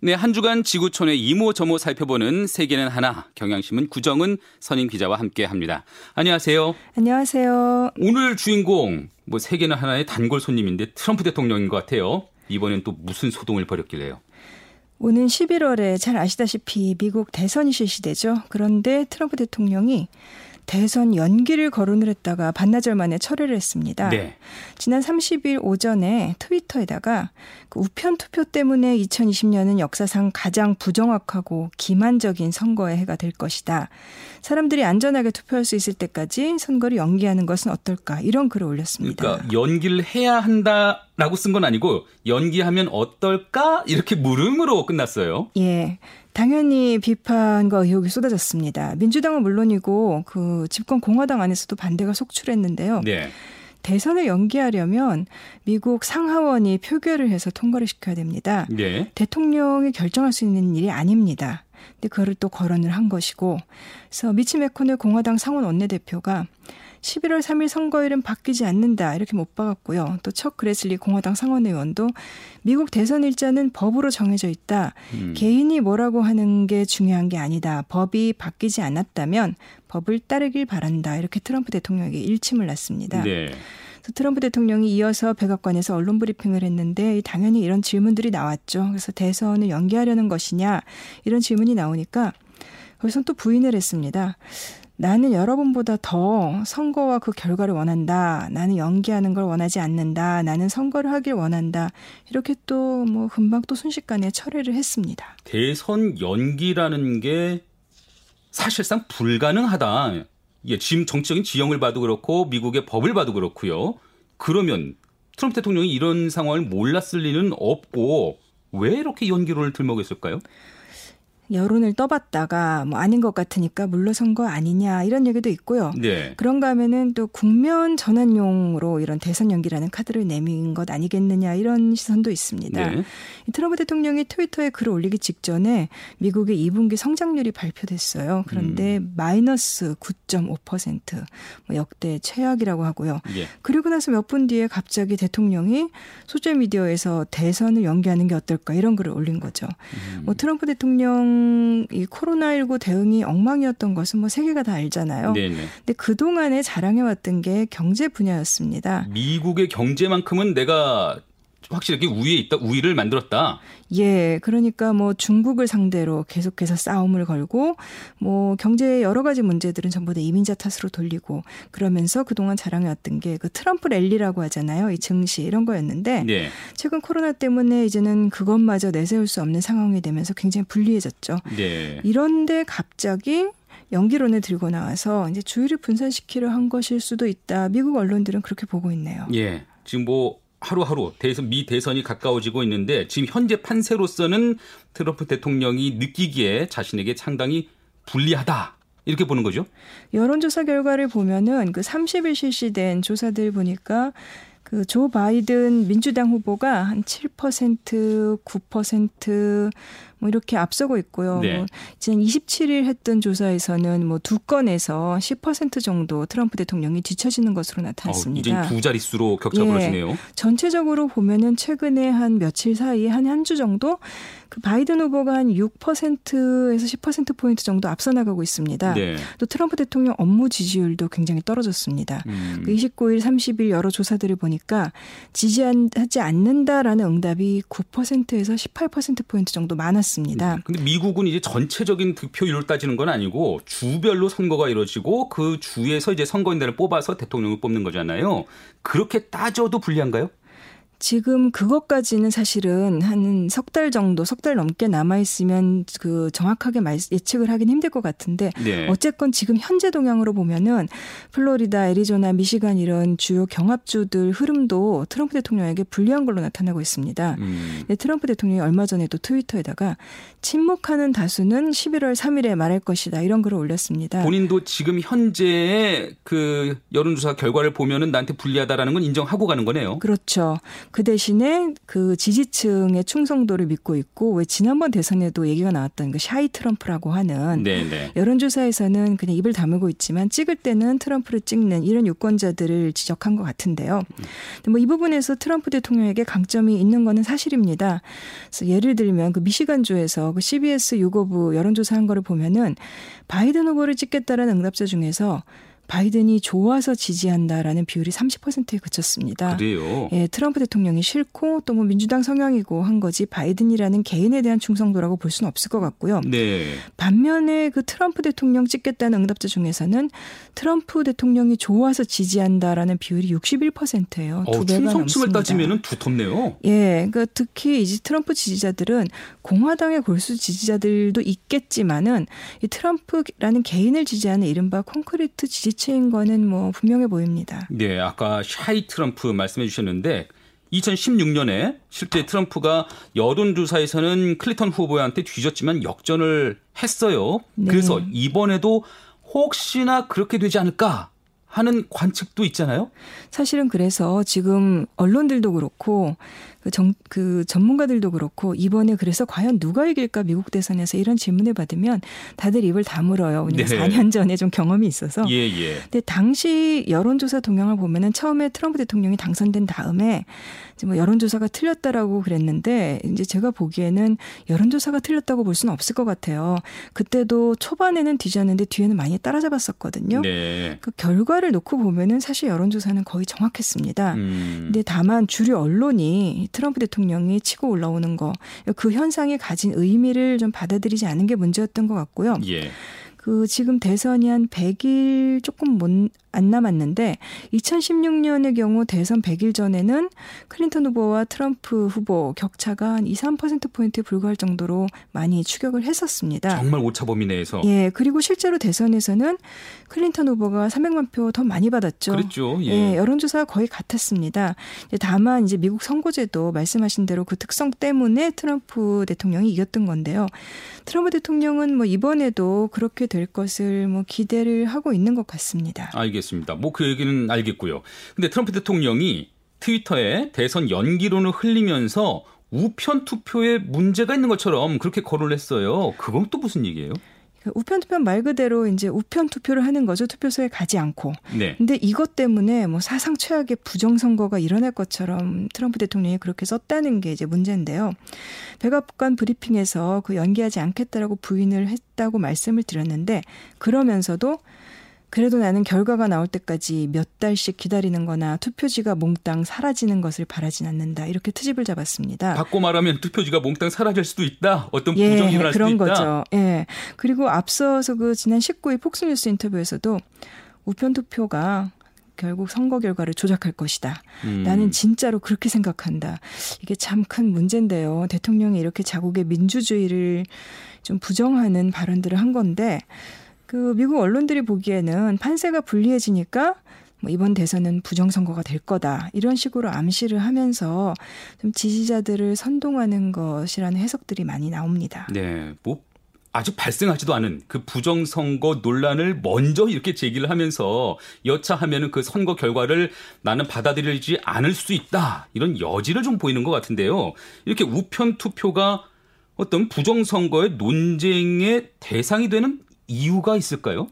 네, 한 주간 지구촌의 이모저모 살펴보는 세계는 하나 경향신문 구정은 선임 기자와 함께 합니다. 안녕하세요. 안녕하세요. 오늘 주인공 뭐 세계는 하나의 단골 손님인데 트럼프 대통령인 것 같아요. 이번엔 또 무슨 소동을 벌였길래요? 오는 11월에 잘 아시다시피 미국 대선이 실시되죠. 그런데 트럼프 대통령이 대선 연기를 거론을 했다가 반나절 만에 철회를 했습니다. 네. 지난 30일 오전에 트위터에다가 그 우편 투표 때문에 2020년은 역사상 가장 부정확하고 기만적인 선거의 해가 될 것이다. 사람들이 안전하게 투표할 수 있을 때까지 선거를 연기하는 것은 어떨까 이런 글을 올렸습니다. 그러니까 연기를 해야 한다 라고 쓴 건 아니고 연기하면 어떨까 이렇게 물음으로 끝났어요. 예. 당연히 비판과 의혹이 쏟아졌습니다. 민주당은 물론이고 그 집권 공화당 안에서도 반대가 속출했는데요. 네. 대선을 연기하려면 미국 상하원이 표결을 해서 통과를 시켜야 됩니다. 네. 대통령이 결정할 수 있는 일이 아닙니다. 근데 그거를 또 거론을 한 것이고, 그래서 미치 메코넬 공화당 상원 원내대표가 11월 3일 선거일은 바뀌지 않는다 이렇게 못 박았고요. 또 척 그레슬리 공화당 상원의원도 미국 대선 일자는 법으로 정해져 있다. 음. 개인이 뭐라고 하는 게 중요한 게 아니다. 법이 바뀌지 않았다면 법을 따르길 바란다. 이렇게 트럼프 대통령에게 일침을 놨습니다. 네. 트럼프 대통령이 이어서 백악관에서 언론 브리핑을 했는데 당연히 이런 질문들이 나왔죠. 그래서 대선을 연기하려는 것이냐 이런 질문이 나오니까 거기서 또 부인을 했습니다. 나는 여러분보다 더 선거와 그 결과를 원한다. 나는 연기하는 걸 원하지 않는다. 나는 선거를 하길 원한다. 이렇게 또 뭐 금방 또 순식간에 철회를 했습니다. 대선 연기라는 게 사실상 불가능하다. 예, 지금 정치적인 지형을 봐도 그렇고 미국의 법을 봐도 그렇고요. 그러면 트럼프 대통령이 이런 상황을 몰랐을 리는 없고 왜 이렇게 연기론을 들먹였을까요? 여론을 떠봤다가 뭐 아닌 것 같으니까 물러선 거 아니냐 이런 얘기도 있고요. 네. 그런가 하면은 또 국면 전환용으로 이런 대선 연기라는 카드를 내민 것 아니겠느냐 이런 시선도 있습니다. 네. 트럼프 대통령이 트위터에 글을 올리기 직전에 미국의 2분기 성장률이 발표됐어요. 그런데 음. 마이너스 9.5%뭐 역대 최악이라고 하고요. 네. 그리고 나서 몇 분 뒤에 갑자기 대통령이 소셜 미디어에서 대선을 연기하는 게 어떨까 이런 글을 올린 거죠. 음. 뭐 트럼프 대통령 이 코로나19 대응이 엉망이었던 것은 뭐 세계가 다 알잖아요. 네네. 근데 그 동안에 자랑해왔던 게 경제 분야였습니다. 미국의 경제만큼은 내가 확실히 우위에 있다, 우위를 만들었다. 예, 그러니까 뭐 중국을 상대로 계속해서 싸움을 걸고 뭐 경제의 여러 가지 문제들은 전부 다 이민자 탓으로 돌리고 그러면서 그동안 자랑해왔던 게 그 트럼프 랠리라고 하잖아요. 이 증시 이런 거였는데 네. 최근 코로나 때문에 이제는 그것마저 내세울 수 없는 상황이 되면서 굉장히 불리해졌죠. 네. 이런데 갑자기 연기론을 들고 나와서 이제 주의를 분산시키려 한 것일 수도 있다. 미국 언론들은 그렇게 보고 있네요. 예. 지금 뭐 하루하루 대선 미 대선이 가까워지고 있는데 지금 현재 판세로서는 트럼프 대통령이 느끼기에 자신에게 상당히 불리하다. 이렇게 보는 거죠? 여론조사 결과를 보면은 그 30일 실시된 조사들 보니까 그 조 바이든 민주당 후보가 한 7%, 9%, 뭐 이렇게 앞서고 있고요. 네. 뭐 지난 27일 했던 조사에서는 뭐 두 건에서 10% 정도 트럼프 대통령이 뒤처지는 것으로 나타났습니다. 어, 이제 두 자릿수로 격차 예. 벌어지네요. 전체적으로 보면은 최근에 한 며칠 사이 한한 주 정도 그 바이든 후보가 한 6%에서 10% 포인트 정도 앞서 나가고 있습니다. 네. 또 트럼프 대통령 업무 지지율도 굉장히 떨어졌습니다. 음. 그 29일, 30일 여러 조사들을 보니까 지지하지 않는다라는 응답이 9%에서 18% 포인트 정도 많았습니다. 있습니다. 음, 근데 미국은 이제 전체적인 득표율을 따지는 건 아니고 주별로 선거가 이루어지고 그 주에서 이제 선거인단을 뽑아서 대통령을 뽑는 거잖아요. 그렇게 따져도 불리한가요? 지금 그것까지는 사실은 한 석 달 정도, 석 달 넘게 남아 있으면 그 정확하게 예측을 하긴 힘들 것 같은데 네. 어쨌건 지금 현재 동향으로 보면은 플로리다, 애리조나, 미시간 이런 주요 경합주들 흐름도 트럼프 대통령에게 불리한 걸로 나타나고 있습니다. 음. 네, 트럼프 대통령이 얼마 전에도 트위터에다가 침묵하는 다수는 11월 3일에 말할 것이다 이런 글을 올렸습니다. 본인도 지금 현재의 그 여론조사 결과를 보면은 나한테 불리하다라는 건 인정하고 가는 거네요. 그렇죠. 그 대신에 그 지지층의 충성도를 믿고 있고 왜 지난번 대선에도 얘기가 나왔던 그 샤이 트럼프라고 하는 네네. 네. 여론조사에서는 그냥 입을 다물고 있지만 찍을 때는 트럼프를 찍는 이런 유권자들을 지적한 것 같은데요. 뭐 이 부분에서 트럼프 대통령에게 강점이 있는 거는 사실입니다. 그래서 예를 들면 그 미시간주에서 그 CBS 유고부 여론조사한 거를 보면은 바이든 후보를 찍겠다라는 응답자 중에서 바이든이 좋아서 지지한다라는 비율이 30%에 그쳤습니다. 그래요? 예, 트럼프 대통령이 싫고 또 뭐 민주당 성향이고 한 거지 바이든이라는 개인에 대한 충성도라고 볼 수는 없을 것 같고요. 네. 반면에 그 트럼프 대통령 찍겠다는 응답자 중에서는 트럼프 대통령이 좋아서 지지한다라는 비율이 61%예요. 두 어, 배가 충성층을 따지면은 두텁네요. 예, 그러니까 특히 이제 트럼프 지지자들은 공화당의 골수 지지자들도 있겠지만은 이 트럼프라는 개인을 지지하는 이른바 콘크리트 지지 지체인 거는 뭐 분명해 보입니다. 네, 아까 샤이 트럼프 말씀해 주셨는데 2016년에 실제 트럼프가 여론조사에서는 클린턴 후보한테 뒤졌지만 역전을 했어요. 네. 그래서 이번에도 혹시나 그렇게 되지 않을까 하는 관측도 있잖아요. 사실은 그래서 지금 언론들도 그렇고 그, 정, 그 전문가들도 그렇고 이번에 그래서 과연 누가 이길까 미국 대선에서 이런 질문을 받으면 다들 입을 다물어요. 왜냐면 네. 4년 전에 좀 경험이 있어서. 예, 예. 근데 당시 여론조사 동향을 보면은 처음에 트럼프 대통령이 당선된 다음에 이제 뭐 여론조사가 틀렸다라고 그랬는데 이제 제가 보기에는 여론조사가 틀렸다고 볼 수는 없을 것 같아요. 그때도 초반에는 뒤졌는데 뒤에는 많이 따라잡았었거든요. 네. 그 결과 를 놓고 보면은 사실 여론조사는 거의 정확했습니다. 음. 근데 다만 주류 언론이 트럼프 대통령이 치고 올라오는 거 그 현상이 가진 의미를 좀 받아들이지 않은 게 문제였던 것 같고요. 예. 그 지금 대선이 한 100일 조금 못, 안 남았는데 2016년의 경우 대선 100일 전에는 클린턴 후보와 트럼프 후보 격차가 한 2, 3%포인트에 불과할 정도로 많이 추격을 했었습니다. 정말 오차 범위 내에서. 예. 그리고 실제로 대선에서는 클린턴 후보가 300만 표 더 많이 받았죠. 그렇죠. 예. 예 여론조사가 거의 같았습니다. 다만 이제 미국 선거제도 말씀하신 대로 그 특성 때문에 트럼프 대통령이 이겼던 건데요. 트럼프 대통령은 뭐 이번에도 그렇게 될 것을 뭐 기대를 하고 있는 것 같습니다. 알겠습니다. 뭐 그 얘기는 알겠고요. 근데 트럼프 대통령이 트위터에 대선 연기론을 흘리면서 우편 투표에 문제가 있는 것처럼 그렇게 거론을 했어요. 그건 또 무슨 얘기예요? 그 우편 투표 말 그대로 이제 우편 투표를 하는 거죠. 투표소에 가지 않고. 네. 근데 이것 때문에 뭐 사상 최악의 부정 선거가 일어날 것처럼 트럼프 대통령이 그렇게 썼다는 게 이제 문제인데요. 백악관 브리핑에서 그 연기하지 않겠다라고 부인을 했다고 말씀을 드렸는데 그러면서도 그래도 나는 결과가 나올 때까지 몇 달씩 기다리는 거나 투표지가 몽땅 사라지는 것을 바라진 않는다. 이렇게 트집을 잡았습니다. 바꿔 말하면 투표지가 몽땅 사라질 수도 있다. 어떤 예, 부정이 일어날 그런 수도 있다. 거죠. 예. 그리고 앞서서 그 지난 19일 폭스뉴스 인터뷰에서도 우편 투표가 결국 선거 결과를 조작할 것이다. 음. 나는 진짜로 그렇게 생각한다. 이게 참 큰 문제인데요. 대통령이 이렇게 자국의 민주주의를 좀 부정하는 발언들을 한 건데 그 미국 언론들이 보기에는 판세가 불리해지니까 뭐 이번 대선은 부정선거가 될 거다. 이런 식으로 암시를 하면서 좀 지지자들을 선동하는 것이라는 해석들이 많이 나옵니다. 네. 뭐 아직 발생하지도 않은 그 부정선거 논란을 먼저 이렇게 제기를 하면서 여차하면은 그 선거 결과를 나는 받아들이지 않을 수 있다. 이런 여지를 좀 보이는 것 같은데요. 이렇게 우편 투표가 어떤 부정선거의 논쟁의 대상이 되는 이유가 있을까요?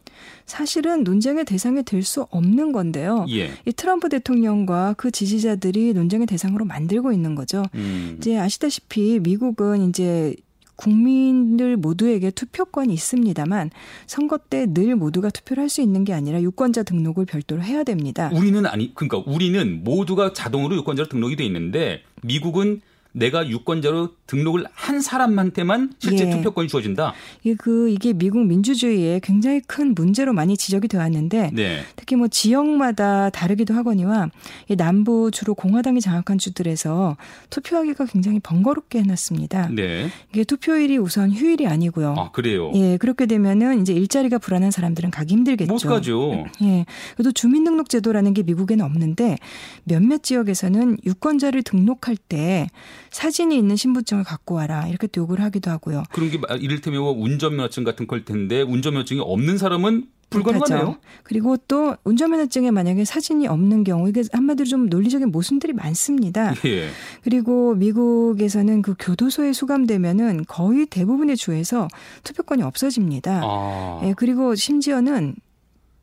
사실은 논쟁의 대상이 될 수 없는 건데요. 예. 이 트럼프 대통령과 그 지지자들이 논쟁의 대상으로 만들고 있는 거죠. 음. 이제 아시다시피 미국은 이제 국민들 모두에게 투표권이 있습니다만 선거 때 늘 모두가 투표를 할 수 있는 게 아니라 유권자 등록을 별도로 해야 됩니다. 우리는 아니 그러니까 우리는 모두가 자동으로 유권자로 등록이 돼 있는데 미국은 내가 유권자로 등록을 한 사람한테만 실제 예. 투표권이 주어진다. 이게 그 이게 미국 민주주의에 굉장히 큰 문제로 많이 지적이 되었는데 네. 특히 뭐 지역마다 다르기도 하거니와 이 남부 주로 공화당이 장악한 주들에서 투표하기가 굉장히 번거롭게 해놨습니다. 네. 이게 투표일이 우선 휴일이 아니고요. 아 그래요? 예 그렇게 되면은 이제 일자리가 불안한 사람들은 가기 힘들겠죠. 못 가죠. 예 그래도 주민등록제도라는 게 미국에는 없는데 몇몇 지역에서는 유권자를 등록할 때 사진이 있는 신분증을 갖고 와라 이렇게 또 요구를 하기도 하고요. 그런 게 이를테면 뭐 운전면허증 같은 걸 텐데 운전면허증이 없는 사람은 불가능하네요. 그리고 또 운전면허증에 만약에 사진이 없는 경우 이게 한마디로 좀 논리적인 모순들이 많습니다. 예. 그리고 미국에서는 그 교도소에 수감되면은 거의 대부분의 주에서 투표권이 없어집니다. 아. 예, 그리고 심지어는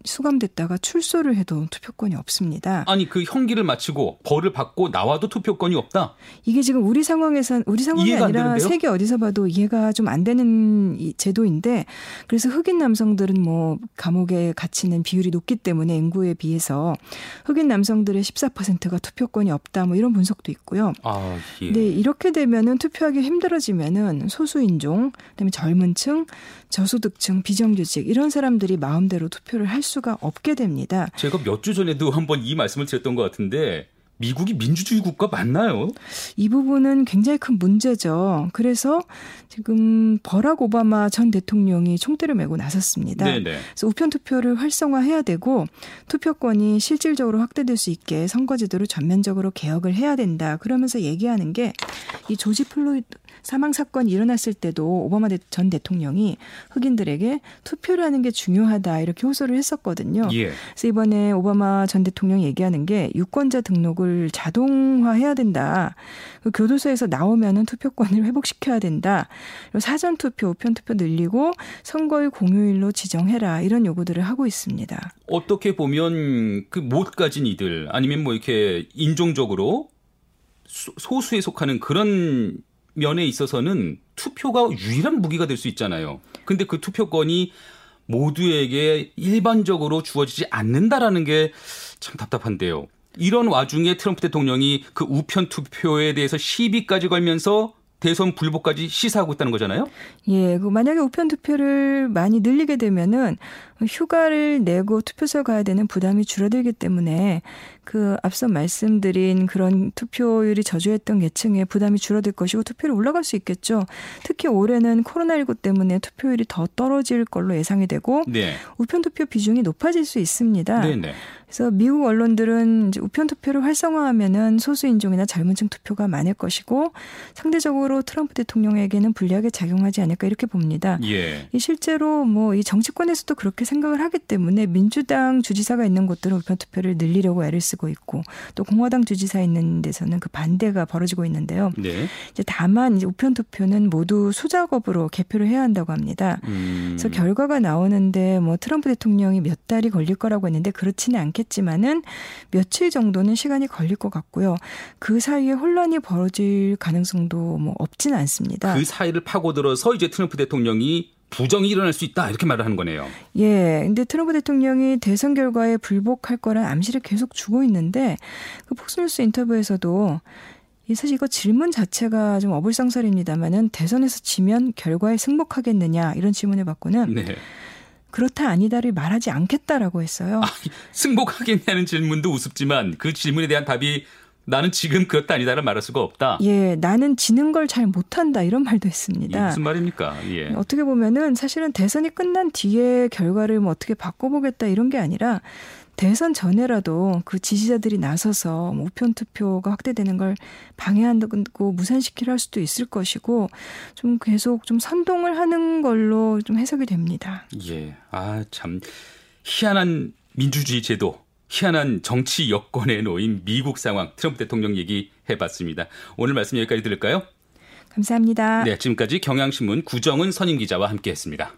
수감됐다가 출소를 해도 투표권이 없습니다. 아니 그 형기를 마치고 벌을 받고 나와도 투표권이 없다. 이게 지금 우리 상황에선 우리 상황이 아니라 세계 어디서 봐도 이해가 좀 안 되는 제도인데 그래서 흑인 남성들은 뭐 감옥에 갇히는 비율이 높기 때문에 인구에 비해서 흑인 남성들의 14%가 투표권이 없다 뭐 이런 분석도 있고요. 아, 예. 네, 이렇게 되면은 투표하기 힘들어지면은 소수 인종, 그다음에 젊은층, 저소득층, 비정규직 이런 사람들이 마음대로 투표를 할수 가 없게 됩니다. 제가 몇 주 전에도 한번 이 말씀을 드렸던 것 같은데 미국이 민주주의 국가 맞나요? 이 부분은 굉장히 큰 문제죠. 그래서 지금 버락 오바마 전 대통령이 총대를 메고 나섰습니다. 네네. 그래서 우편 투표를 활성화해야 되고 투표권이 실질적으로 확대될 수 있게 선거제도를 전면적으로 개혁을 해야 된다. 그러면서 얘기하는 게 이 조지 플로이드 사망 사건이 일어났을 때도 오바마 전 대통령이 흑인들에게 투표를 하는 게 중요하다 이렇게 호소를 했었거든요. 예. 그래서 이번에 오바마 전 대통령 얘기하는 게 유권자 등록을 자동화해야 된다. 그 교도소에서 나오면은 투표권을 회복시켜야 된다. 그리고 사전 투표, 우편 투표 늘리고 선거일 공휴일로 지정해라 이런 요구들을 하고 있습니다. 어떻게 보면 그 못 가진 이들 아니면 뭐 이렇게 인종적으로 소수에 속하는 그런 면에 있어서는 투표가 유일한 무기가 될 수 있잖아요. 근데 그 투표권이 모두에게 일반적으로 주어지지 않는다라는 게 참 답답한데요. 이런 와중에 트럼프 대통령이 그 우편 투표에 대해서 시비까지 걸면서 대선 불복까지 시사하고 있다는 거잖아요. 예, 그 만약에 우편 투표를 많이 늘리게 되면은 휴가를 내고 투표소에 가야 되는 부담이 줄어들기 때문에 그 앞서 말씀드린 그런 투표율이 저조했던 계층의 부담이 줄어들 것이고 투표율이 올라갈 수 있겠죠. 특히 올해는 코로나19 때문에 투표율이 더 떨어질 걸로 예상이 되고 네. 우편 투표 비중이 높아질 수 있습니다. 네, 네. 그래서 미국 언론들은 이제 우편 투표를 활성화하면은 소수 인종이나 젊은층 투표가 많을 것이고 상대적으로 트럼프 대통령에게는 불리하게 작용하지 않을까 이렇게 봅니다. 예. 실제로 뭐 이 정치권에서도 그렇게 생각을 하기 때문에 민주당 주지사가 있는 곳들은 우편 투표를 늘리려고 애를 쓰고 있고 또 공화당 주지사 있는 데서는 그 반대가 벌어지고 있는데요. 네. 이제 다만 이제 우편 투표는 모두 수작업으로 개표를 해야 한다고 합니다. 음. 그래서 결과가 나오는데 뭐 트럼프 대통령이 몇 달이 걸릴 거라고 했는데 그렇지는 않겠 지만은 며칠 정도는 시간이 걸릴 것 같고요. 그 사이에 혼란이 벌어질 가능성도 뭐 없지는 않습니다. 그 사이를 파고들어서 이제 트럼프 대통령이 부정이 일어날 수 있다 이렇게 말을 하는 거네요. 예. 근데 트럼프 대통령이 대선 결과에 불복할 거란 암시를 계속 주고 있는데 그 폭스뉴스 인터뷰에서도 이 사실 이거 질문 자체가 좀 어불성설입니다만은 대선에서 지면 결과에 승복하겠느냐 이런 질문을 받고는 네. 그렇다 아니다를 말하지 않겠다라고 했어요. 아, 승복하겠냐는 질문도 우습지만 그 질문에 대한 답이 나는 지금 그렇다 아니다를 말할 수가 없다. 예, 나는 지는 걸 잘 못한다 이런 말도 했습니다. 무슨 말입니까? 예. 어떻게 보면은 사실은 대선이 끝난 뒤에 결과를 뭐 어떻게 바꿔보겠다 이런 게 아니라 대선 전에라도 그 지지자들이 나서서 뭐 우편 투표가 확대되는 걸 방해한다고 무산시키려 할 수도 있을 것이고 좀 계속 좀 선동을 하는 걸로 좀 해석이 됩니다. 예, 아 참 희한한 민주주의 제도 희한한 정치 여건에 놓인 미국 상황 트럼프 대통령 얘기 해봤습니다. 오늘 말씀 여기까지 들을까요? 감사합니다. 네, 지금까지 경향신문 구정은 선임 기자와 함께했습니다.